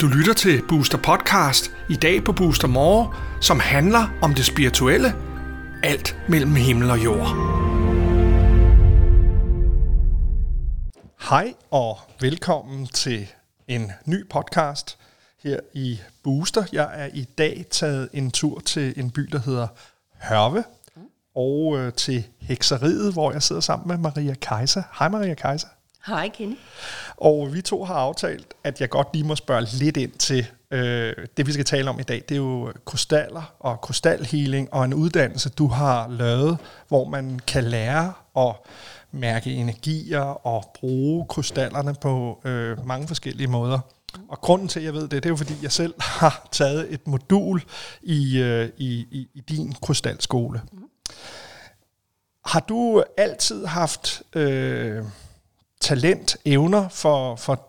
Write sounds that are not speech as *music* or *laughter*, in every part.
Du lytter til Booster Podcast i dag på Booster More, som handler om det spirituelle. Alt mellem himmel og jord. Hej og velkommen til en ny podcast her i Booster. Jeg er i dag taget en tur til en by, der hedder Hørve, og øh, til Hekseriet, hvor jeg sidder sammen med Maria Kaiser. Hej Maria Kaiser. Hej Kenny. Og vi to har aftalt, at jeg godt lige må spørge lidt ind til øh, det, vi skal tale om i dag. Det er jo krystaller og krystalhealing og en uddannelse, du har lavet, hvor man kan lære at mærke energier og bruge krystallerne på øh, mange forskellige måder. Og grunden til, at jeg ved det, det er jo fordi, jeg selv har taget et modul i, øh, i, i, i din krystalskole. Mm. Har du altid haft øh, talent, evner for, for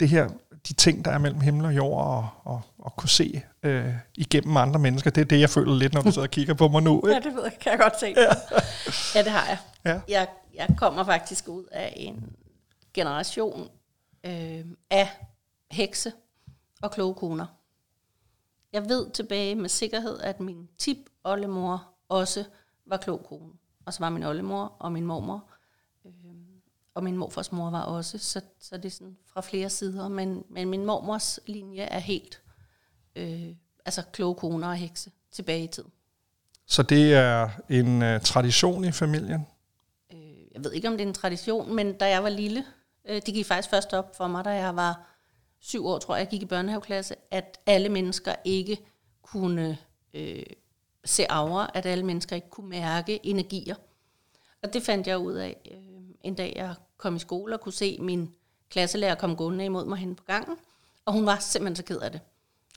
det her, de ting, der er mellem himmel og jord, og, og, og kunne se øh, igennem andre mennesker? Det er det, jeg føler lidt, når du sidder og kigger på mig nu. Ikke? Ja, det ved jeg, kan jeg godt se. Ja, ja det har jeg. Ja. jeg. Jeg kommer faktisk ud af en generation øh, af hekse og kloge koner. Jeg ved tilbage med sikkerhed, at min tip-oldemor også var klog kone. Og så var min oldemor og min mormor. Øh, og min morfars mor var også. Så, så det er sådan fra flere sider. Men, men min mormors linje er helt øh, altså kloge koner og hekse tilbage i tiden. Så det er en uh, tradition i familien? Øh, jeg ved ikke, om det er en tradition, men da jeg var lille, øh, det gik faktisk først op for mig, da jeg var syv år, tror jeg, jeg gik i børnehaveklasse, at alle mennesker ikke kunne øh, se aura, at alle mennesker ikke kunne mærke energier. Og det fandt jeg ud af øh, en dag, jeg kom i skole og kunne se min klasselærer komme gående imod mig hen på gangen, og hun var simpelthen så ked af det.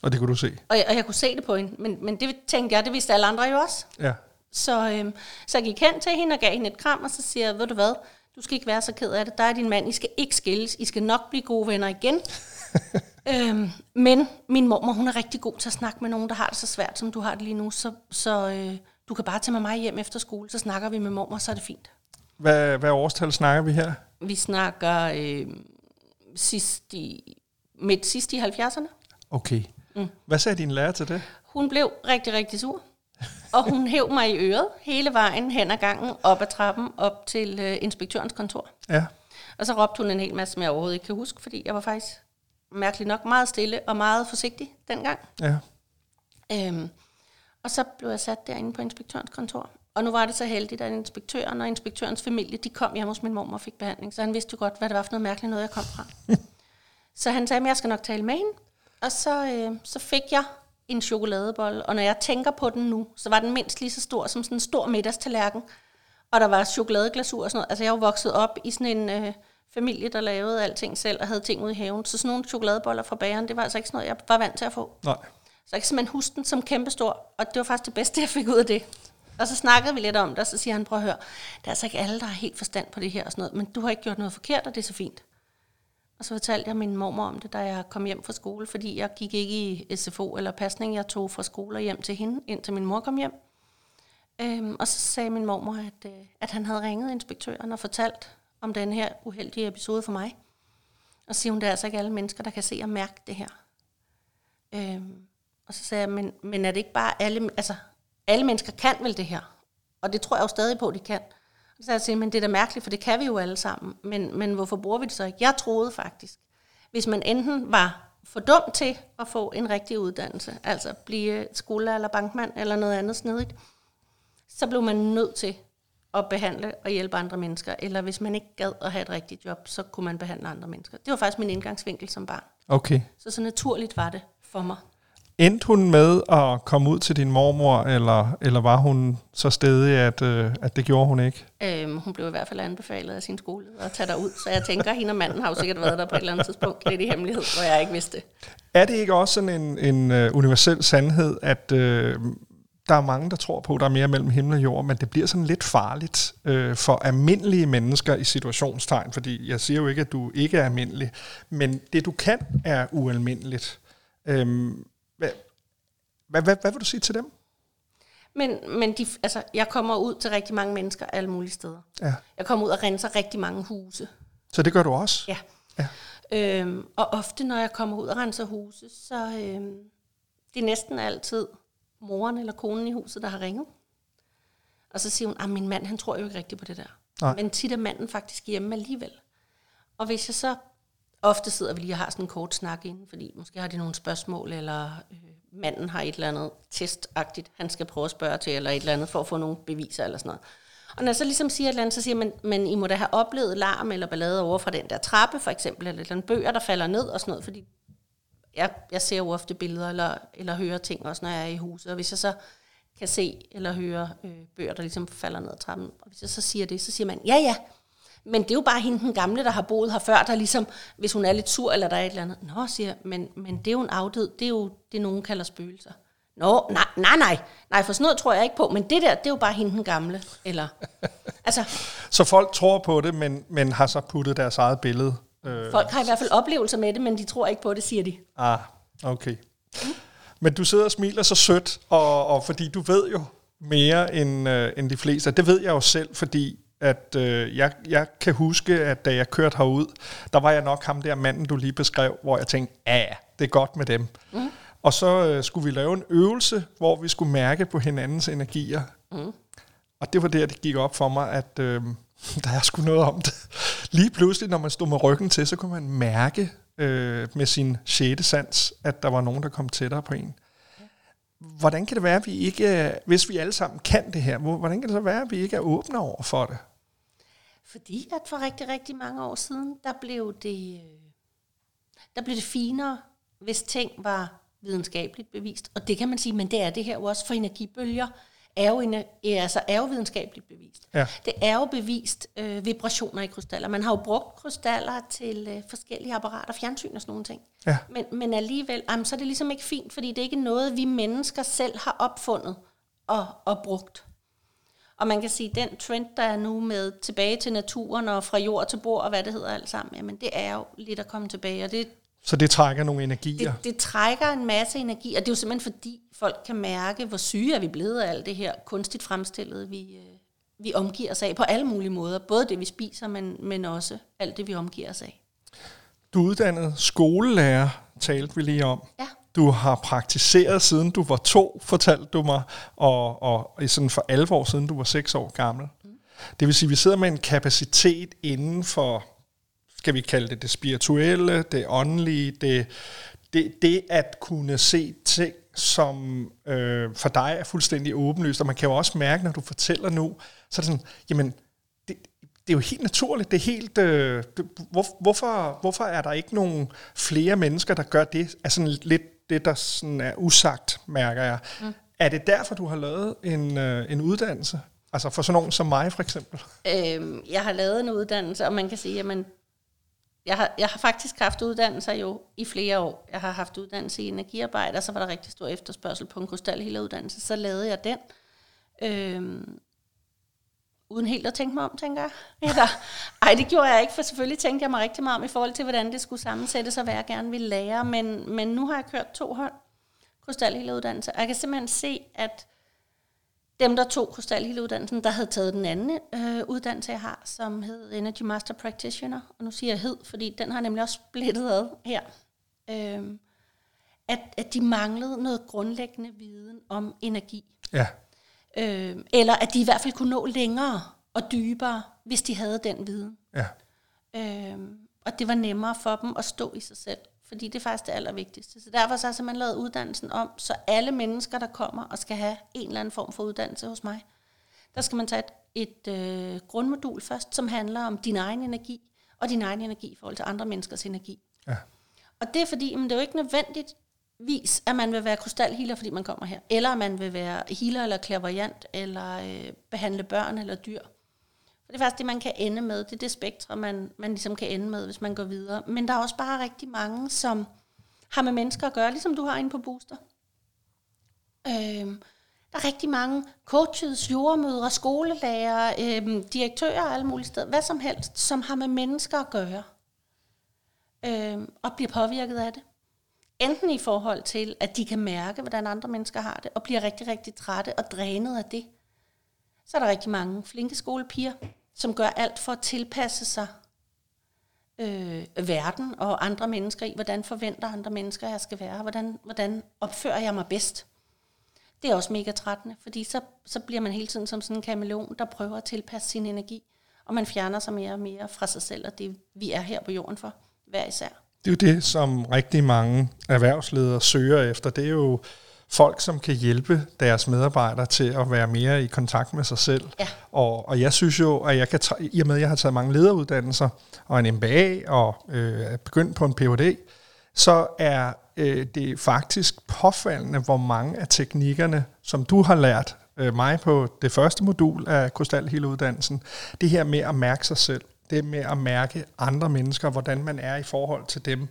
Og det kunne du se? Og jeg, og jeg kunne se det på hende, men, men det tænkte jeg, det vidste alle andre jo også. Ja. Så, øh, så jeg gik hen til hende og gav hende et kram, og så siger jeg, ved du hvad, du skal ikke være så ked af det. Der er din mand, I skal ikke skilles. I skal nok blive gode venner igen. *laughs* øhm, men min mormor, hun er rigtig god til at snakke med nogen, der har det så svært, som du har det lige nu. Så, så øh, du kan bare tage med mig hjem efter skole, så snakker vi med mormor, så er det fint. Hvad, hvad årstal snakker vi her? Vi snakker øh, sidst i, midt sidst i 70'erne. Okay. Mm. Hvad sagde din lærer til det? Hun blev rigtig, rigtig sur. Og hun hæv mig i øret hele vejen hen ad gangen, op ad trappen, op til øh, inspektørens kontor. Ja. Og så råbte hun en hel masse, som jeg overhovedet ikke kan huske, fordi jeg var faktisk mærkeligt nok meget stille og meget forsigtig dengang. Ja. Øhm, og så blev jeg sat derinde på inspektørens kontor. Og nu var det så heldigt, at inspektøren og inspektørens familie, de kom hjem hos min mor og fik behandling. Så han vidste jo godt, hvad det var for noget mærkeligt noget, jeg kom fra. *laughs* så han sagde, at jeg skal nok tale med hende. Og så, øh, så fik jeg en chokoladebolle, og når jeg tænker på den nu, så var den mindst lige så stor som sådan en stor middagstallerken. Og der var chokoladeglasur og sådan noget. Altså jeg var vokset op i sådan en øh, familie, der lavede alting selv og havde ting ude i haven. Så sådan nogle chokoladeboller fra bageren, det var altså ikke sådan noget, jeg var vant til at få. Nej. Så jeg kan simpelthen huske den som kæmpestor, og det var faktisk det bedste, jeg fik ud af det. Og så snakkede vi lidt om det, og så siger han, prøv at høre, det er altså ikke alle, der har helt forstand på det her og sådan noget, men du har ikke gjort noget forkert, og det er så fint. Og så fortalte jeg min mormor om det, da jeg kom hjem fra skole, fordi jeg gik ikke i SFO eller pasning. Jeg tog fra skole og hjem til hende, indtil min mor kom hjem. Øhm, og så sagde min mormor, at, øh, at han havde ringet inspektøren og fortalt om den her uheldige episode for mig. Og så siger hun, det er altså ikke alle mennesker, der kan se og mærke det her. Øhm, og så sagde jeg, men, men er det ikke bare alle, altså alle mennesker kan vel det her? Og det tror jeg jo stadig på, de kan. Så jeg siger, men det er da mærkeligt, for det kan vi jo alle sammen. Men, men hvorfor bruger vi det så ikke? Jeg troede faktisk, hvis man enten var for dum til at få en rigtig uddannelse, altså blive skolelærer eller bankmand eller noget andet snedigt, så blev man nødt til at behandle og hjælpe andre mennesker. Eller hvis man ikke gad at have et rigtigt job, så kunne man behandle andre mennesker. Det var faktisk min indgangsvinkel som barn. Okay. Så så naturligt var det for mig. Endte hun med at komme ud til din mormor, eller, eller var hun så stedig, at, øh, at det gjorde hun ikke? Øhm, hun blev i hvert fald anbefalet af sin skole at tage derud, så jeg tænker, at hende og manden har jo sikkert været der på et eller andet tidspunkt, lidt i hemmelighed, hvor jeg ikke vidste det. Er det ikke også sådan en, en uh, universel sandhed, at øh, der er mange, der tror på, at der er mere mellem himmel og jord, men det bliver sådan lidt farligt øh, for almindelige mennesker i situationstegn, fordi jeg siger jo ikke, at du ikke er almindelig, men det du kan er ualmindeligt. Øhm, hvad, hvad, hvad, hvad vil du sige til dem? Men, men de, altså, jeg kommer ud til rigtig mange mennesker alle mulige steder. Ja. Jeg kommer ud og renser rigtig mange huse. Så det gør du også? Ja. Ja. Øhm, og ofte, når jeg kommer ud og renser huse, så øhm, det er næsten altid moren eller konen i huset, der har ringet. Og så siger hun, at min mand, han tror jo ikke rigtigt på det der. Nej. Men tit er manden faktisk hjemme alligevel. Og hvis jeg så, ofte sidder vi lige og har sådan en kort snak inden, fordi måske har de nogle spørgsmål, eller øh, manden har et eller andet testagtigt, han skal prøve at spørge til, eller et eller andet, for at få nogle beviser eller sådan noget. Og når jeg så ligesom siger et eller andet, så siger man, men I må da have oplevet larm eller ballade over fra den der trappe, for eksempel, eller, eller en bøger, der falder ned og sådan noget, fordi jeg, jeg ser jo ofte billeder eller, eller hører ting også, når jeg er i huset. Og hvis jeg så kan se eller høre øh, bøger, der ligesom falder ned ad trappen, og hvis jeg så siger det, så siger man, ja ja, men det er jo bare hende den gamle, der har boet her før, der ligesom, hvis hun er lidt sur, eller der er et eller andet, nå, siger jeg, men, men det er jo en afdød, det er jo det, nogen kalder spøgelser. Nå, nej, nej, nej, nej, for sådan noget tror jeg ikke på, men det der, det er jo bare hende den gamle, eller, *laughs* altså, Så folk tror på det, men, men har så puttet deres eget billede? Øh, folk har i hvert fald oplevelser med det, men de tror ikke på det, siger de. ah, okay. Men du sidder og smiler så sødt, og, og fordi du ved jo mere end, øh, end de fleste. Det ved jeg jo selv, fordi at øh, jeg, jeg kan huske, at da jeg kørte herud, der var jeg nok ham der manden, du lige beskrev, hvor jeg tænkte, ja, det er godt med dem. Mm. Og så øh, skulle vi lave en øvelse, hvor vi skulle mærke på hinandens energier. Mm. Og det var der, det gik op for mig, at øh, *laughs* der er sgu noget om det. Lige pludselig, når man stod med ryggen til, så kunne man mærke øh, med sin sjette sans, at der var nogen, der kom tættere på en. Hvordan kan det være, at vi ikke, øh, hvis vi alle sammen kan det her, hvordan kan det så være, at vi ikke er åbne over for det? Fordi at for rigtig, rigtig mange år siden, der blev det, øh, der blev det finere, hvis ting var videnskabeligt bevist. Og det kan man sige, men det er det her jo også, for energibølger er jo, eh, altså er jo videnskabeligt bevist. Ja. Det er jo bevist øh, vibrationer i krystaller. Man har jo brugt krystaller til øh, forskellige apparater, fjernsyn og sådan nogle ting. Ja. Men, men alligevel, jamen, så er det ligesom ikke fint, fordi det er ikke noget, vi mennesker selv har opfundet og, og brugt. Og man kan sige, at den trend, der er nu med tilbage til naturen og fra jord til bord og hvad det hedder alt sammen, jamen det er jo lidt at komme tilbage. Og det, Så det trækker nogle energier. det, det trækker en masse energi, og det er jo simpelthen fordi, folk kan mærke, hvor syge er vi blevet af alt det her kunstigt fremstillede, vi, øh, vi omgiver os af på alle mulige måder. Både det, vi spiser, men, men også alt det, vi omgiver os af. Du er uddannet skolelærer, talte vi lige om. Ja. Du har praktiseret siden du var to, fortalte du mig, og, og i sådan for alvor siden du var seks år gammel. Mm. Det vil sige, at vi sidder med en kapacitet inden for, skal vi kalde det det spirituelle, det åndelige, det, det, det at kunne se ting, som øh, for dig er fuldstændig åbenlyst. Og man kan jo også mærke, når du fortæller nu, så er det sådan, jamen, det, det er jo helt naturligt. Det er helt, øh, det, hvor, hvorfor, hvorfor er der ikke nogen flere mennesker, der gør det? Er sådan lidt det, der sådan er usagt, mærker jeg. Mm. Er det derfor, du har lavet en, øh, en uddannelse? Altså for sådan nogen som mig, for eksempel? Øhm, jeg har lavet en uddannelse, og man kan sige, jamen, jeg har, jeg har faktisk haft uddannelser jo i flere år. Jeg har haft uddannelse i energiarbejde, og så var der rigtig stor efterspørgsel på en krystalhealeruddannelse. Så lavede jeg den. Øhm, uden helt at tænke mig om, tænker jeg. *laughs* Eller, ej, det gjorde jeg ikke, for selvfølgelig tænkte jeg mig rigtig meget om i forhold til, hvordan det skulle sammensættes og hvad jeg gerne ville lære. Men, men nu har jeg kørt to hold krystalhealeruddannelse, og jeg kan simpelthen se, at dem, der tog krystalhealeuddannelsen, der havde taget den anden øh, uddannelse, jeg har, som hed Energy Master Practitioner, og nu siger jeg hed, fordi den har nemlig også splittet ad her, øh, at, at de manglede noget grundlæggende viden om energi. Ja. Øh, eller at de i hvert fald kunne nå længere og dybere, hvis de havde den viden. Ja. Øh, og det var nemmere for dem at stå i sig selv, fordi det er faktisk det allervigtigste. Så derfor så har simpelthen lavet uddannelsen om, så alle mennesker, der kommer og skal have en eller anden form for uddannelse hos mig, der skal man tage et, et øh, grundmodul først, som handler om din egen energi, og din egen energi i forhold til andre menneskers energi. Ja. Og det er fordi, men det er jo ikke nødvendigvis, at man vil være krystalhealer, fordi man kommer her. Eller man vil være healer eller clairvoyant, eller øh, behandle børn eller dyr. For det er faktisk det, man kan ende med. Det er det spektrum, man, man ligesom kan ende med, hvis man går videre. Men der er også bare rigtig mange, som har med mennesker at gøre, ligesom du har inde på Booster. Øhm, der er rigtig mange coaches, jordmødre, skolelærer, øhm, direktører og alle mulige steder, hvad som helst, som har med mennesker at gøre, øhm, og bliver påvirket af det. Enten i forhold til, at de kan mærke, hvordan andre mennesker har det, og bliver rigtig, rigtig trætte og drænet af det. Så er der rigtig mange flinke skolepiger, som gør alt for at tilpasse sig øh, verden og andre mennesker i, hvordan forventer andre mennesker, jeg skal være, hvordan, hvordan opfører jeg mig bedst. Det er også mega trættende, fordi så, så bliver man hele tiden som sådan en kameleon, der prøver at tilpasse sin energi, og man fjerner sig mere og mere fra sig selv, og det vi er her på jorden for, hver især. Det er jo det, som rigtig mange erhvervsledere søger efter. Det er jo folk, som kan hjælpe deres medarbejdere til at være mere i kontakt med sig selv. Ja. Og, og jeg synes jo, at jeg kan i og med, at jeg har taget mange lederuddannelser og en MBA og øh, er begyndt på en Ph.D., så er øh, det faktisk påfaldende, hvor mange af teknikkerne, som du har lært øh, mig på det første modul af Krystalhileuddannelsen, det her med at mærke sig selv, det med at mærke andre mennesker, hvordan man er i forhold til dem,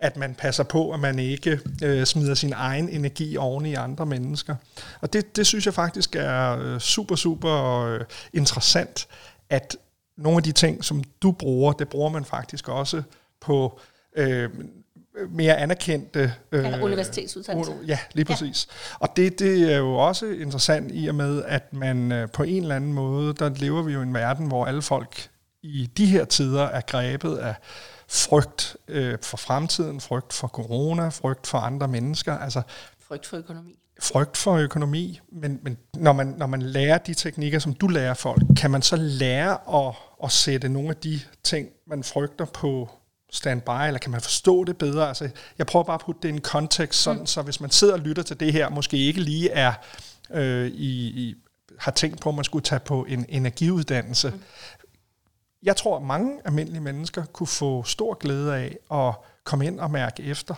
at man passer på, at man ikke øh, smider sin egen energi oven i andre mennesker. Og det, det synes jeg faktisk er øh, super, super øh, interessant, at nogle af de ting, som du bruger, det bruger man faktisk også på øh, mere anerkendte... Øh, ja, universitetsuddannelse. Ja, lige præcis. Ja. Og det, det er jo også interessant i og med, at man øh, på en eller anden måde, der lever vi jo i en verden, hvor alle folk i de her tider er grebet af frygt øh, for fremtiden, frygt for corona, frygt for andre mennesker. Altså, frygt for økonomi. Frygt for økonomi, men, men når, man, når man lærer de teknikker, som du lærer folk, kan man så lære at, at sætte nogle af de ting, man frygter på standby, eller kan man forstå det bedre? Altså, jeg prøver bare at putte det i en kontekst, sådan, mm. så hvis man sidder og lytter til det her, måske ikke lige er øh, i, i, har tænkt på, at man skulle tage på en energiuddannelse. Mm. Jeg tror, at mange almindelige mennesker kunne få stor glæde af at komme ind og mærke efter.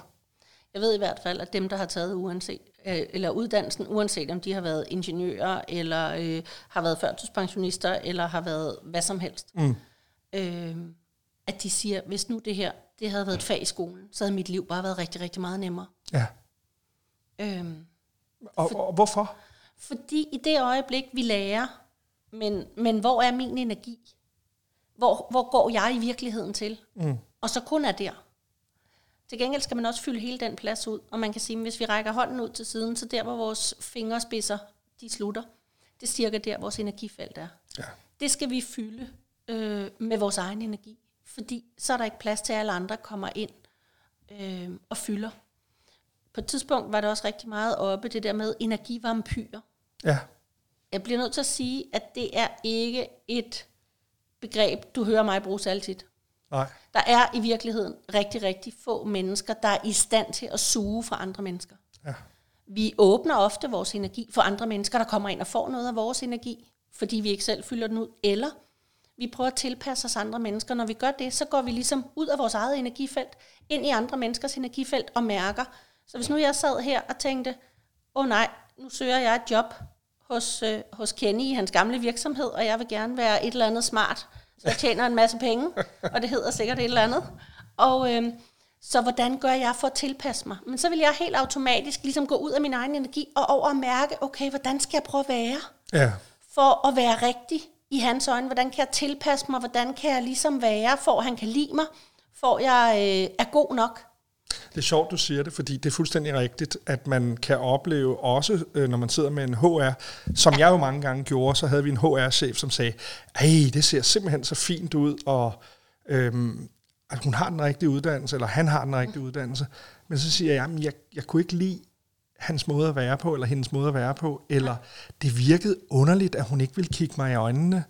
Jeg ved i hvert fald, at dem, der har taget uanset, øh, eller uddannelsen, uanset om de har været ingeniører, eller øh, har været førtidspensionister, eller har været hvad som helst, mm. øh, at de siger, hvis nu det her, det havde været et fag i skolen, så havde mit liv bare været rigtig, rigtig meget nemmere. Ja. Øhm, og, for, og hvorfor? Fordi i det øjeblik, vi lærer, men, men hvor er min energi? Hvor, hvor går jeg i virkeligheden til? Mm. Og så kun er der. Til gengæld skal man også fylde hele den plads ud, og man kan sige, at hvis vi rækker hånden ud til siden, så der, hvor vores fingerspidser de slutter, det er cirka der, vores energifelt er. Ja. Det skal vi fylde øh, med vores egen energi fordi så er der ikke plads til, at alle andre kommer ind øh, og fylder. På et tidspunkt var det også rigtig meget oppe, det der med energivampyrer. Ja. Jeg bliver nødt til at sige, at det er ikke et begreb, du hører mig bruge altid. Nej. Der er i virkeligheden rigtig, rigtig få mennesker, der er i stand til at suge fra andre mennesker. Ja. Vi åbner ofte vores energi for andre mennesker, der kommer ind og får noget af vores energi, fordi vi ikke selv fylder den ud, eller vi prøver at tilpasse os andre mennesker. Når vi gør det, så går vi ligesom ud af vores eget energifelt, ind i andre menneskers energifelt og mærker. Så hvis nu jeg sad her og tænkte, åh oh nej, nu søger jeg et job hos, øh, hos Kenny i hans gamle virksomhed, og jeg vil gerne være et eller andet smart, så jeg tjener en masse penge, og det hedder sikkert et eller andet. Og øh, så hvordan gør jeg for at tilpasse mig? Men så vil jeg helt automatisk ligesom gå ud af min egen energi og over at mærke, okay, hvordan skal jeg prøve at være? Ja. For at være rigtig i hans øjne? Hvordan kan jeg tilpasse mig? Hvordan kan jeg ligesom være, for at han kan lide mig? For jeg øh, er god nok? Det er sjovt, du siger det, fordi det er fuldstændig rigtigt, at man kan opleve også, øh, når man sidder med en HR, som jeg jo mange gange gjorde, så havde vi en HR-chef, som sagde, ej, det ser simpelthen så fint ud, og øhm, at hun har den rigtige uddannelse, eller han har den rigtige uddannelse. Men så siger jeg, jeg, jeg kunne ikke lide hans måde at være på, eller hendes måde at være på, eller det virkede underligt, at hun ikke ville kigge mig i øjnene.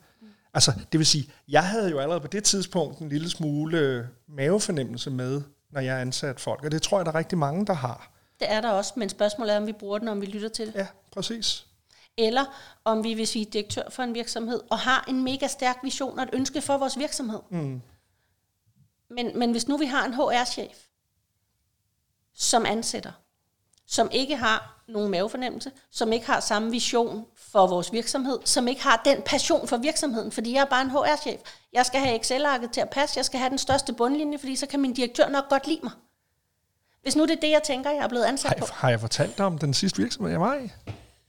Altså, det vil sige, jeg havde jo allerede på det tidspunkt en lille smule øh, mavefornemmelse med, når jeg ansat folk, og det tror jeg, der er rigtig mange, der har. Det er der også, men spørgsmålet er, om vi bruger den, om vi lytter til det. Ja, præcis. Eller om vi, hvis vi er direktør for en virksomhed, og har en mega stærk vision og et ønske for vores virksomhed. Mm. Men, men hvis nu vi har en HR-chef, som ansætter, som ikke har nogen mavefornemmelse, som ikke har samme vision for vores virksomhed, som ikke har den passion for virksomheden, fordi jeg er bare en HR-chef. Jeg skal have Excel-arket til at passe, jeg skal have den største bundlinje, fordi så kan min direktør nok godt lide mig. Hvis nu det er det, jeg tænker, jeg er blevet ansat har, på. Har jeg fortalt dig om den sidste virksomhed, jeg var i?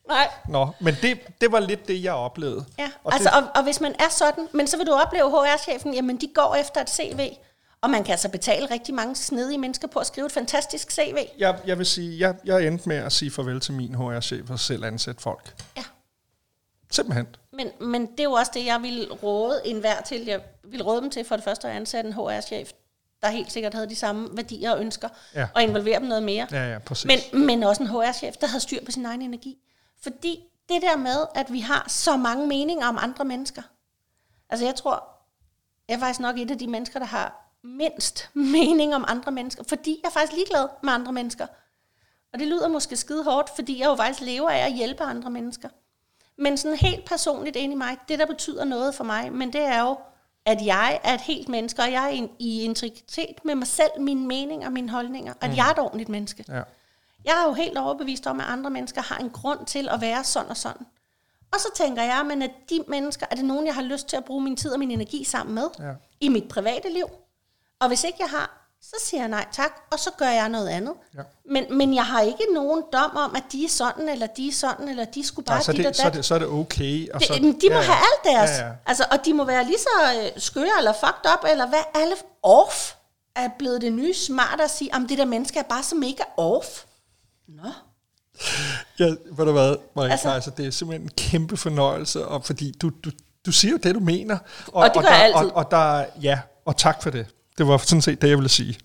Nej. Nå, men det, det var lidt det, jeg oplevede. Ja, og, altså, det... og, og hvis man er sådan, men så vil du opleve HR-chefen, jamen de går efter et CV, Og man kan altså betale rigtig mange snedige mennesker på at skrive et fantastisk CV. Jeg, jeg vil sige, jeg, jeg endte med at sige farvel til min HR-chef og selv ansætte folk. Ja. Simpelthen. Men, men det er jo også det, jeg vil råde enhver til. Jeg vil råde dem til for det første at ansætte en HR-chef, der helt sikkert havde de samme værdier og ønsker, Ja. og involvere dem noget mere. Ja, ja, præcis. Men, men også en HR-chef, der havde styr på sin egen energi. Fordi det der med, at vi har så mange meninger om andre mennesker. Altså jeg tror, jeg er faktisk nok et af de mennesker, der har mindst mening om andre mennesker, fordi jeg er faktisk ligeglad med andre mennesker. Og det lyder måske skide hårdt, fordi jeg jo faktisk lever af at hjælpe andre mennesker. Men sådan helt personligt ind i mig, det der betyder noget for mig, men det er jo, at jeg er et helt menneske, og jeg er i, i integritet med mig selv, mine meninger og mine holdninger, at jeg er et ordentligt menneske. Ja. Jeg er jo helt overbevist om, at andre mennesker har en grund til at være sådan og sådan. Og så tænker jeg, men at de mennesker, er det nogen, jeg har lyst til at bruge min tid og min energi sammen med Ja. i mit private liv? Og hvis ikke jeg har, så siger jeg nej tak, og så gør jeg noget andet. Ja. Men, men jeg har ikke nogen dom om, at de er sådan, eller de er sådan, eller de skulle bare Nej, så, dit og det, så, er dat. det, så er det okay. Og Det, så, de må ja, have alt deres. Ja, ja. Altså, og de må være lige så øh, skøre eller fucked up, eller hvad alle off er blevet det nye smart at sige, om det der menneske er bare så mega off. Nå. Ja, ved du hvad, Marie Altså- altså, det er simpelthen en kæmpe fornøjelse, og fordi du, du, du siger jo det, du mener. Og, Og det gør der, jeg altid. Og, og der, ja, og tak for det. Det var sådan set det, jeg ville sige.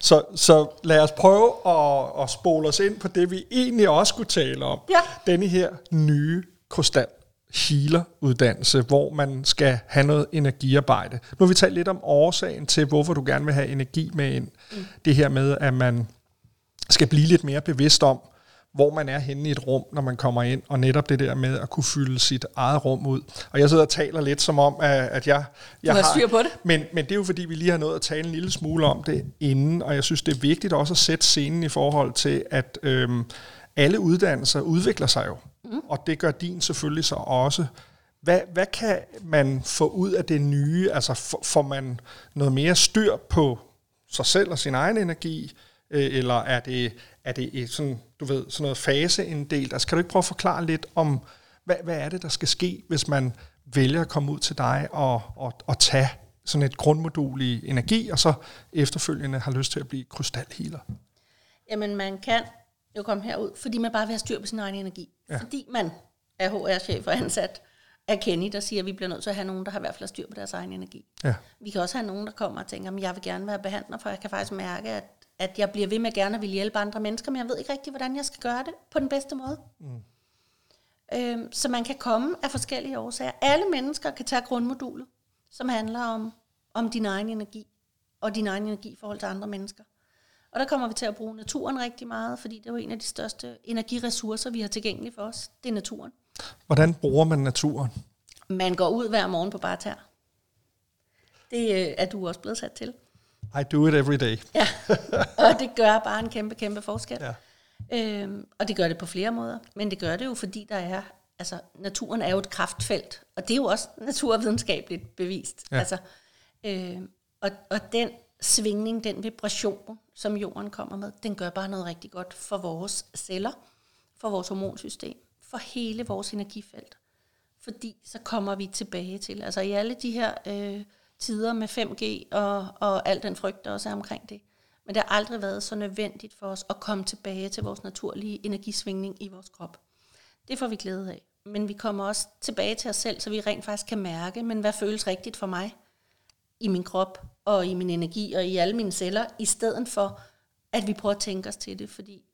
Så, så lad os prøve at, at spole os ind på det, vi egentlig også skulle tale om. Ja. Denne her nye krystal healer uddannelse, hvor man skal have noget energiarbejde. Nu har vi talt lidt om årsagen til, hvorfor du gerne vil have energi med ind. Mm. Det her med, at man skal blive lidt mere bevidst om, hvor man er henne i et rum, når man kommer ind, og netop det der med at kunne fylde sit eget rum ud. Og jeg sidder og taler lidt som om, at jeg, jeg har styr på det. Men, men det er jo fordi, vi lige har nået at tale en lille smule om det inden, og jeg synes, det er vigtigt også at sætte scenen i forhold til, at øhm, alle uddannelser udvikler sig jo, mm. og det gør din selvfølgelig så også. Hvad, hvad kan man få ud af det nye? Altså får man noget mere styr på sig selv og sin egen energi, øh, eller er det, er det et sådan, du ved, sådan noget faseinddelt? Altså kan du ikke prøve at forklare lidt om, hvad, hvad er det, der skal ske, hvis man vælger at komme ud til dig og, og, og tage sådan et grundmodul i energi, og så efterfølgende har lyst til at blive krystalhealer? Jamen, man kan jo komme herud, fordi man bare vil have styr på sin egen energi. Ja. Fordi man er HR-chef og ansat af Kenny, der siger, at vi bliver nødt til at have nogen, der har i hvert fald styr på deres egen energi. Ja. Vi kan også have nogen, der kommer og tænker, at jeg vil gerne være behandler, for jeg kan faktisk mærke, at, at jeg bliver ved med gerne at ville hjælpe andre mennesker, men jeg ved ikke rigtig, hvordan jeg skal gøre det på den bedste måde. Mm. Øhm, så man kan komme af forskellige årsager. Alle mennesker kan tage grundmodulet, som handler om, om din egen energi, og din egen energi i forhold til andre mennesker. Og der kommer vi til at bruge naturen rigtig meget, fordi det er jo en af de største energiressourcer, vi har tilgængelige for os. Det er naturen. Hvordan bruger man naturen? Man går ud hver morgen på bare tær. Det øh, er du også blevet sat til. I do it every day. Ja, *laughs* og det gør bare en kæmpe, kæmpe forskel. Ja. Øhm, og det gør det på flere måder. Men det gør det jo, fordi der er, altså naturen er jo et kraftfelt, og det er jo også naturvidenskabeligt bevist. Ja. Altså, øhm, og, og den svingning, den vibration, som jorden kommer med, den gør bare noget rigtig godt for vores celler, for vores hormonsystem, for hele vores energifelt. Fordi så kommer vi tilbage til, altså i alle de her øh, tider med 5G og, og al den frygt, der også er omkring det. Men det har aldrig været så nødvendigt for os at komme tilbage til vores naturlige energisvingning i vores krop. Det får vi glæde af. Men vi kommer også tilbage til os selv, så vi rent faktisk kan mærke, men hvad føles rigtigt for mig i min krop og i min energi og i alle mine celler, i stedet for, at vi prøver at tænke os til det, fordi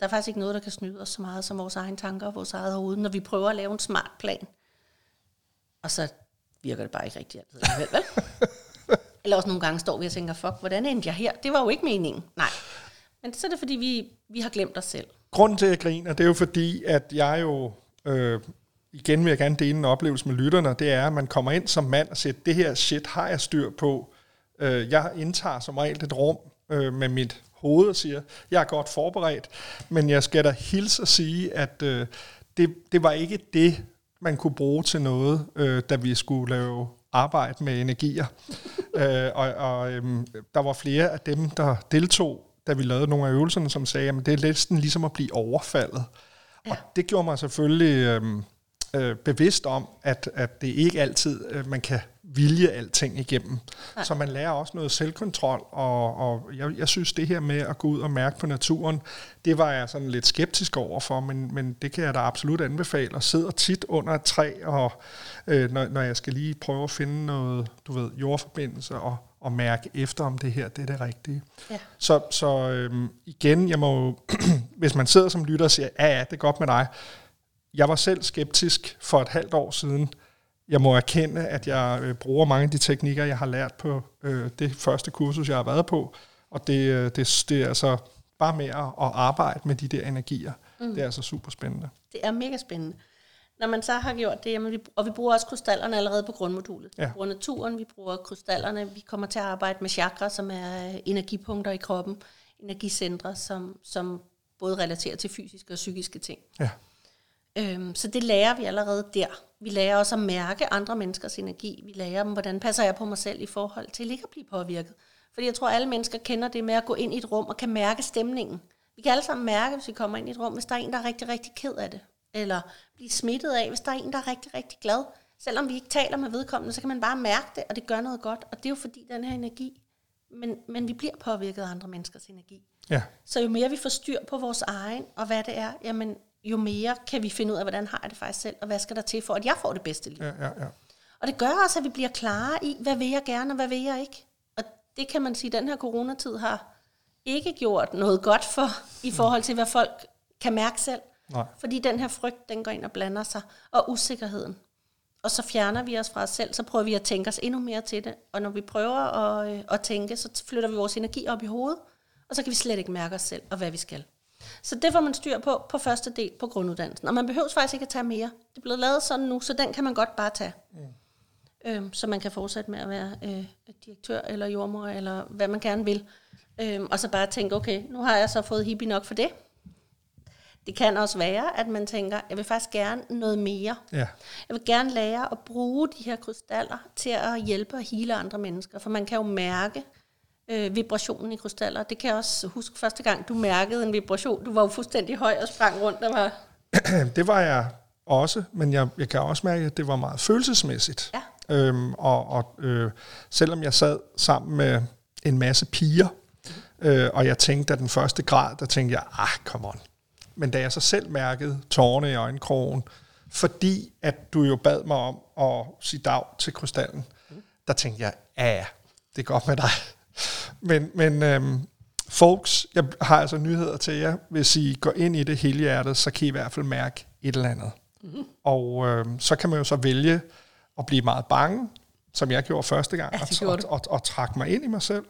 der er faktisk ikke noget, der kan snyde os så meget som vores egne tanker og vores eget hoved, når vi prøver at lave en smart plan. Og så virker det bare ikke rigtigt altid. alligevel, Vel? *laughs* Eller også nogle gange står vi og tænker, fuck, hvordan endte jeg her? Det var jo ikke meningen. Nej. Men så er det, fordi vi, vi har glemt os selv. Grunden til, at jeg griner, det er jo fordi, at jeg jo, øh, igen vil jeg gerne dele en oplevelse med lytterne, og det er, at man kommer ind som mand og siger, det her shit har jeg styr på. Øh, jeg indtager som regel et rum øh, med mit hoved og siger, jeg er godt forberedt, men jeg skal da hilse at sige, at øh, det, det var ikke det, man kunne bruge til noget, øh, da vi skulle lave arbejde med energier. *laughs* øh, og og øhm, der var flere af dem, der deltog, da vi lavede nogle af øvelserne, som sagde, at det er næsten ligesom at blive overfaldet. Ja. Og det gjorde mig selvfølgelig øhm, øh, bevidst om, at, at det ikke altid, øh, man kan vilje alting igennem. Nej. Så man lærer også noget selvkontrol, og, og jeg, jeg synes det her med at gå ud og mærke på naturen, det var jeg sådan lidt skeptisk overfor, men, men det kan jeg da absolut anbefale, og sidder tit under et træ, og øh, når, når jeg skal lige prøve at finde noget, du ved, jordforbindelse, og, og mærke efter, om det her det er det rigtige. Ja. Så, så øhm, igen, jeg må, *clears throat* hvis man sidder som lytter og siger, ja, ja, det er godt med dig, jeg var selv skeptisk for et halvt år siden. Jeg må erkende, at jeg øh, bruger mange af de teknikker, jeg har lært på øh, det første kursus, jeg har været på. Og det, øh, det, det er altså bare med at arbejde med de der energier. Mm. Det er altså super spændende. Det er mega spændende. Når man så har gjort det, jamen vi, og vi bruger også krystallerne allerede på grundmodulet. Ja. Vi bruger naturen, vi bruger krystallerne, vi kommer til at arbejde med chakra, som er energipunkter i kroppen, energicentre, som, som både relaterer til fysiske og psykiske ting. Ja. Øhm, så det lærer vi allerede der. Vi lærer også at mærke andre menneskers energi. Vi lærer dem, hvordan passer jeg på mig selv i forhold til ikke at blive påvirket. Fordi jeg tror, at alle mennesker kender det med at gå ind i et rum og kan mærke stemningen. Vi kan alle sammen mærke, hvis vi kommer ind i et rum, hvis der er en, der er rigtig, rigtig ked af det. Eller blive smittet af, hvis der er en, der er rigtig, rigtig glad. Selvom vi ikke taler med vedkommende, så kan man bare mærke det, og det gør noget godt. Og det er jo fordi, den her energi, men, men vi bliver påvirket af andre menneskers energi. Ja. Så jo mere vi får styr på vores egen, og hvad det er, jamen jo mere kan vi finde ud af, hvordan har jeg det faktisk selv, og hvad skal der til for, at jeg får det bedste liv. Ja, ja, ja. Og det gør også, at vi bliver klare i, hvad vil jeg gerne, og hvad vil jeg ikke. Og det kan man sige, at den her coronatid har ikke gjort noget godt for, i forhold til, hvad folk kan mærke selv. Nej. Fordi den her frygt, den går ind og blander sig, og usikkerheden. Og så fjerner vi os fra os selv, så prøver vi at tænke os endnu mere til det. Og når vi prøver at, øh, at tænke, så flytter vi vores energi op i hovedet, og så kan vi slet ikke mærke os selv og hvad vi skal. Så det får man styr på på første del på grunduddannelsen. Og man behøver faktisk ikke at tage mere. Det er blevet lavet sådan nu, så den kan man godt bare tage. Mm. Øhm, så man kan fortsætte med at være øh, direktør eller jordmor, eller hvad man gerne vil. Øhm, og så bare tænke, okay, nu har jeg så fået hippie nok for det. Det kan også være, at man tænker, jeg vil faktisk gerne noget mere. Ja. Jeg vil gerne lære at bruge de her krystaller til at hjælpe og hele andre mennesker. For man kan jo mærke, øh, vibrationen i krystaller. Det kan jeg også huske første gang, du mærkede en vibration. Du var jo fuldstændig høj og sprang rundt. Der var... *clears throat* det var jeg også, men jeg, jeg kan også mærke, at det var meget følelsesmæssigt. Ja. Øhm, og og øh, selvom jeg sad sammen med en masse piger, øh, og jeg tænkte, at den første grad, der tænkte jeg, ah, come on. Men da jeg så selv mærkede tårne i øjenkrogen, fordi at du jo bad mig om at sige dag til krystallen, mm. der tænkte jeg, ja, det er godt med dig. Men, men øhm, folks, jeg har altså nyheder til jer. Hvis I går ind i det hele hjertet, så kan I i hvert fald mærke et eller andet. Mm-hmm. Og øhm, så kan man jo så vælge at blive meget bange, som jeg gjorde første gang, ja, og, og, og, og trække mig ind i mig selv.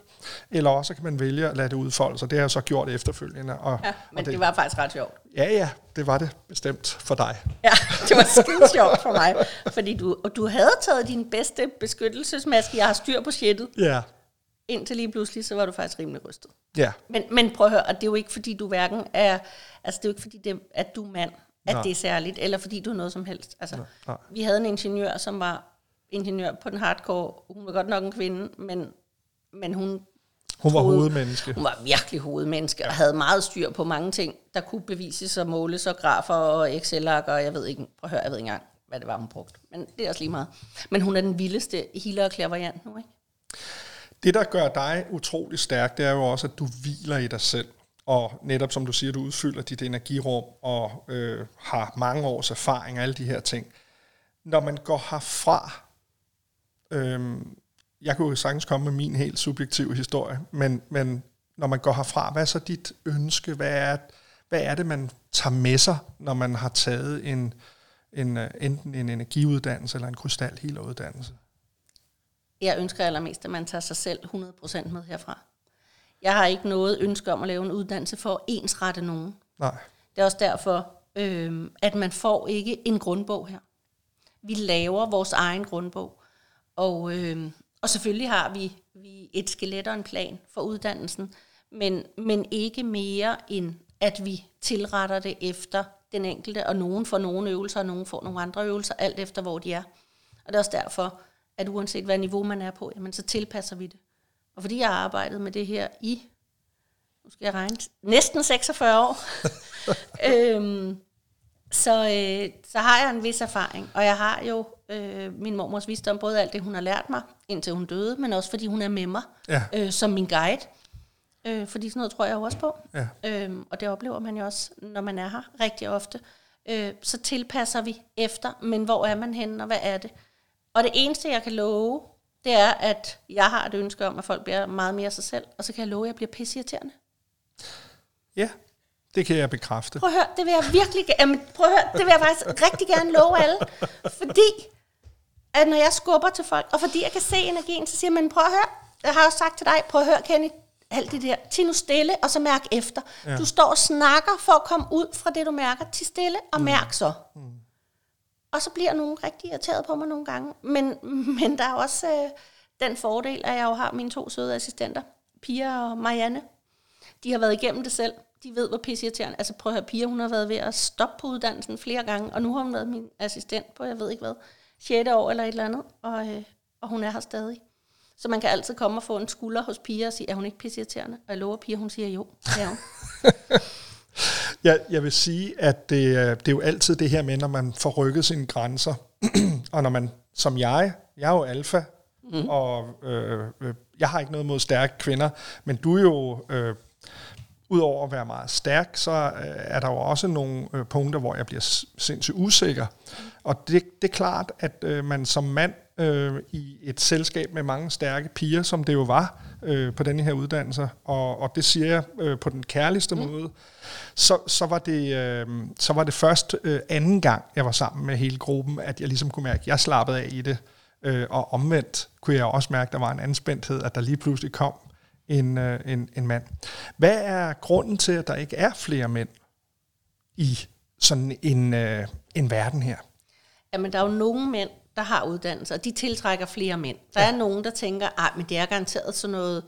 Eller også kan man vælge at lade det udfolde sig. Det har jeg så gjort efterfølgende. Og, ja, men og det, det var faktisk ret sjovt. Ja, ja, det var det bestemt for dig. Ja, det var skide sjovt for mig. Fordi du, og du havde taget din bedste beskyttelsesmaske. Jeg har styr på shittet. Ja indtil lige pludselig, så var du faktisk rimelig rystet. Ja. Men, men prøv at høre, og det er jo ikke fordi du hverken er, altså det er jo ikke fordi, det, at du er mand, at Nej. det er særligt, eller fordi du er noget som helst. Altså, Nej. vi havde en ingeniør, som var ingeniør på den hardcore, hun var godt nok en kvinde, men, men hun hun var troede, hovedmenneske. Hun var virkelig hovedmenneske, og havde meget styr på mange ting, der kunne bevises og måles, og grafer og Excel-ark, og jeg ved ikke, prøv at høre, jeg ved ikke engang, hvad det var, hun brugte. Men det er også lige meget. Men hun er den vildeste healer og klaverjant nu, ikke? Det, der gør dig utrolig stærk, det er jo også, at du hviler i dig selv. Og netop som du siger, du udfylder dit energirum og øh, har mange års erfaring og alle de her ting. Når man går herfra, øh, jeg kunne jo sagtens komme med min helt subjektive historie, men, men når man går herfra, hvad er så dit ønske? Hvad er, hvad er det, man tager med sig, når man har taget en, en, øh, enten en energiuddannelse eller en krystalhealeruddannelse? Jeg ønsker allermest, at man tager sig selv 100% med herfra. Jeg har ikke noget ønske om at lave en uddannelse for at ensrette nogen. Nej. Det er også derfor, øh, at man får ikke en grundbog her. Vi laver vores egen grundbog. Og, øh, og selvfølgelig har vi, vi et skelet og en plan for uddannelsen, men, men ikke mere end, at vi tilretter det efter den enkelte, og nogen får nogle øvelser, og nogen får nogle andre øvelser, alt efter hvor de er. Og det er også derfor, at uanset hvad niveau man er på, jamen, så tilpasser vi det. Og fordi jeg har arbejdet med det her i, nu skal jeg regne, næsten 46 år, *laughs* øhm, så, øh, så har jeg en vis erfaring, og jeg har jo øh, min mormors visdom, både alt det, hun har lært mig, indtil hun døde, men også fordi hun er med mig Ja. øh, som min guide. Øh, fordi sådan noget tror jeg jo også på. Ja. Øhm, og det oplever man jo også, når man er her rigtig ofte. Øh, så tilpasser vi efter, men hvor er man henne, og hvad er det? Og det eneste, jeg kan love, det er, at jeg har et ønske om, at folk bliver meget mere sig selv, og så kan jeg love, at jeg bliver pisseirriterende. Ja, det kan jeg bekræfte. Prøv at høre, det vil jeg virkelig ge- jamen, prøv at høre, det vil jeg faktisk rigtig gerne love alle. Fordi, at når jeg skubber til folk, og fordi jeg kan se energien, så siger man, prøv at høre, jeg har også sagt til dig, prøv at høre, Kenny, alt det der, til nu stille, og så mærk efter. Ja. Du står og snakker for at komme ud fra det, du mærker, til stille, og mærk så. Mm. Og så bliver nogen rigtig irriteret på mig nogle gange. Men, *laughs* men der er også øh, den fordel, at jeg jo har mine to søde assistenter, Pia og Marianne. De har været igennem det selv. De ved, hvor pisseirriterende. Altså prøv at høre, Pia, hun har været ved at stoppe på uddannelsen flere gange, og nu har hun været min assistent på, jeg ved ikke hvad, 6. år eller et eller andet, og, øh, og hun er her stadig. Så man kan altid komme og få en skulder hos Pia og sige, er hun ikke pisseirriterende? Og jeg lover Pia, hun siger jo. Det er hun. *laughs* Jeg, jeg vil sige, at det, øh, det er jo altid det her med, når man får rykket sine grænser, *clears throat* og når man, som jeg, jeg er jo alfa, mm. og øh, øh, jeg har ikke noget mod stærke kvinder, men du er jo, øh, udover at være meget stærk, så øh, er der jo også nogle øh, punkter, hvor jeg bliver sindssygt usikker. Og det, det er klart, at øh, man som mand øh, i et selskab med mange stærke piger, som det jo var øh, på denne her uddannelse, og, og det siger jeg øh, på den kærligste mm. måde, så, så, var det, øh, så var det først øh, anden gang, jeg var sammen med hele gruppen, at jeg ligesom kunne mærke, at jeg slappede af i det. Øh, og omvendt kunne jeg også mærke, at der var en anspændthed, at der lige pludselig kom en, øh, en, en mand. Hvad er grunden til, at der ikke er flere mænd i sådan en, øh, en verden her? Jamen, der er jo nogle mænd, der har uddannelse, og de tiltrækker flere mænd. Der ja. er nogen, der tænker, ej, men det er garanteret sådan noget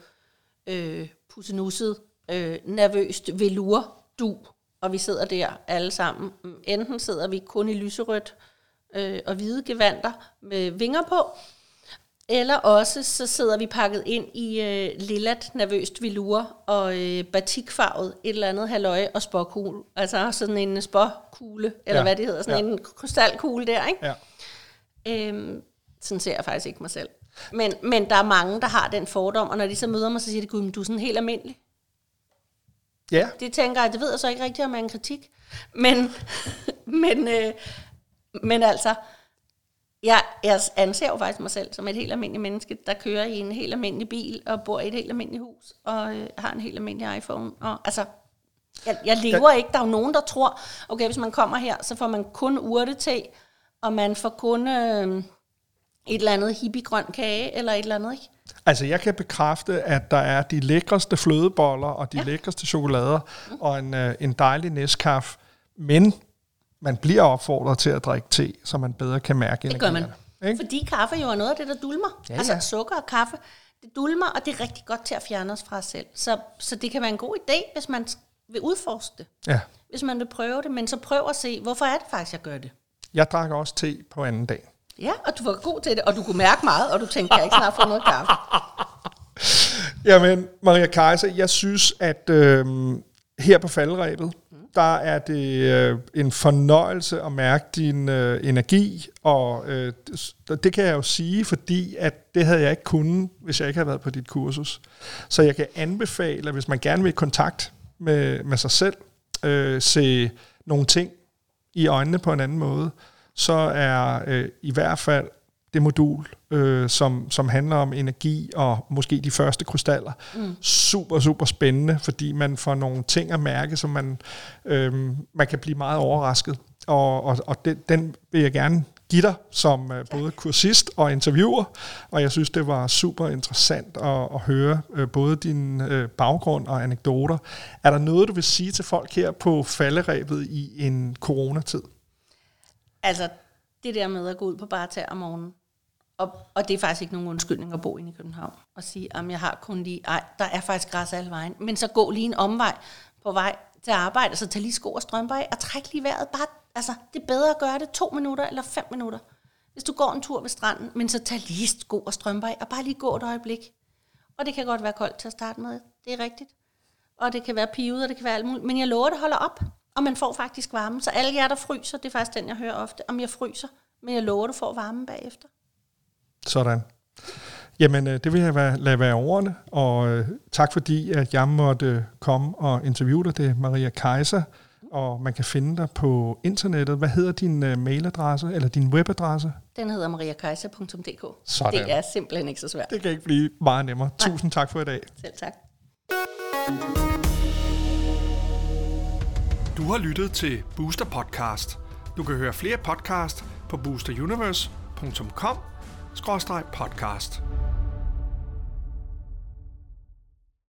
øh, pussenusset, øh, nervøst velur, du, og vi sidder der alle sammen. Mm, Enten sidder vi kun i lyserødt øh, og hvide gevanter med vinger på, eller også så sidder vi pakket ind i øh, lillat, nervøst velur og øh, batikfarvet et eller andet halvøje og spåkugle. Altså sådan en spåkugle, eller Ja. hvad det hedder, sådan ja. en krystalkugle der, ikke? Ja. Øhm, sådan ser jeg faktisk ikke mig selv. Men, men der er mange, der har den fordom, og når de så møder mig, så siger de, gud, men du er sådan helt almindelig. Ja, Det tænker jeg, det ved jeg så ikke rigtigt, om er en kritik. Men, *laughs* men, øh, men altså, jeg, jeg anser jo faktisk mig selv som et helt almindeligt menneske, der kører i en helt almindelig bil, og bor i et helt almindeligt hus, og øh, har en helt almindelig iPhone. Og, altså, jeg, jeg lever ikke. Der er jo nogen, der tror, okay, hvis man kommer her, så får man kun urtete, og man får kun øh, et eller andet hippiegrøn kage, eller et eller andet, ikke? altså jeg kan bekræfte, at der er de lækreste flødeboller og de ja. lækreste chokolader og en, øh, en dejlig næskaffe, men man bliver opfordret til at drikke te, så man bedre kan mærke Det gør man. Ikke? Fordi kaffe jo er noget af det, der dulmer. Ja, altså ja. sukker og kaffe, det dulmer, og det er rigtig godt til at fjerne os fra os selv. Så, så det kan være en god idé, hvis man vil udforske det. Ja. Hvis man vil prøve det, men så prøv at se, hvorfor er det faktisk, jeg gør det. Jeg drak også te på anden dag. Ja, og du var god til det, og du kunne mærke meget, og du tænkte, jeg ikke snart få noget kaffe? *laughs* Jamen, Maria Kaiser, jeg synes, at øh, her på faldrebet, der er det øh, en fornøjelse at mærke din øh, energi, og øh, det, det kan jeg jo sige, fordi at det havde jeg ikke kunnet, hvis jeg ikke havde været på dit kursus. Så jeg kan anbefale, at hvis man gerne vil i kontakt med, med sig selv, øh, se nogle ting i øjnene på en anden måde, så er øh, i hvert fald det modul, øh, som, som handler om energi og måske de første krystaller, mm. super, super spændende, fordi man får nogle ting at mærke, som man, øh, man kan blive meget overrasket. Og, og, og den, den vil jeg gerne give dig som øh, både kursist og interviewer, og jeg synes, det var super interessant at, at høre øh, både din øh, baggrund og anekdoter. Er der noget, du vil sige til folk her på falderæbet i en coronatid? Altså, det der med at gå ud på bare om morgenen, og, og det er faktisk ikke nogen undskyldning at bo inde i København, og sige, at jeg har kun lige, ej, der er faktisk græs alle vejen, men så gå lige en omvej på vej til arbejde, altså så tag lige sko og strømper af, og træk lige vejret. Bare, altså, det er bedre at gøre det to minutter eller fem minutter. Hvis du går en tur ved stranden, men så tag lige sko og strømper af, og bare lige gå et øjeblik. Og det kan godt være koldt til at starte med, det er rigtigt. Og det kan være pivet, og det kan være alt muligt, men jeg lover, det holder op. Og man får faktisk varme. Så alle jer, der fryser, det er faktisk den, jeg hører ofte. Om jeg fryser, men jeg lover, du får varme bagefter. Sådan. Jamen, øh, det vil jeg være, lade være ordene, og øh, tak fordi, at jeg måtte øh, komme og interviewe dig. Det er Maria Kaiser, og man kan finde dig på internettet. Hvad hedder din mailadresse, eller din webadresse? Den hedder mariakaiser.dk. Sådan. Det er simpelthen ikke så svært. Det kan ikke blive meget nemmere. Nej. Tusind tak for i dag. Selv tak. Du har lyttet til Booster Podcast. Du kan høre flere podcast på boosteruniverse.com podcast.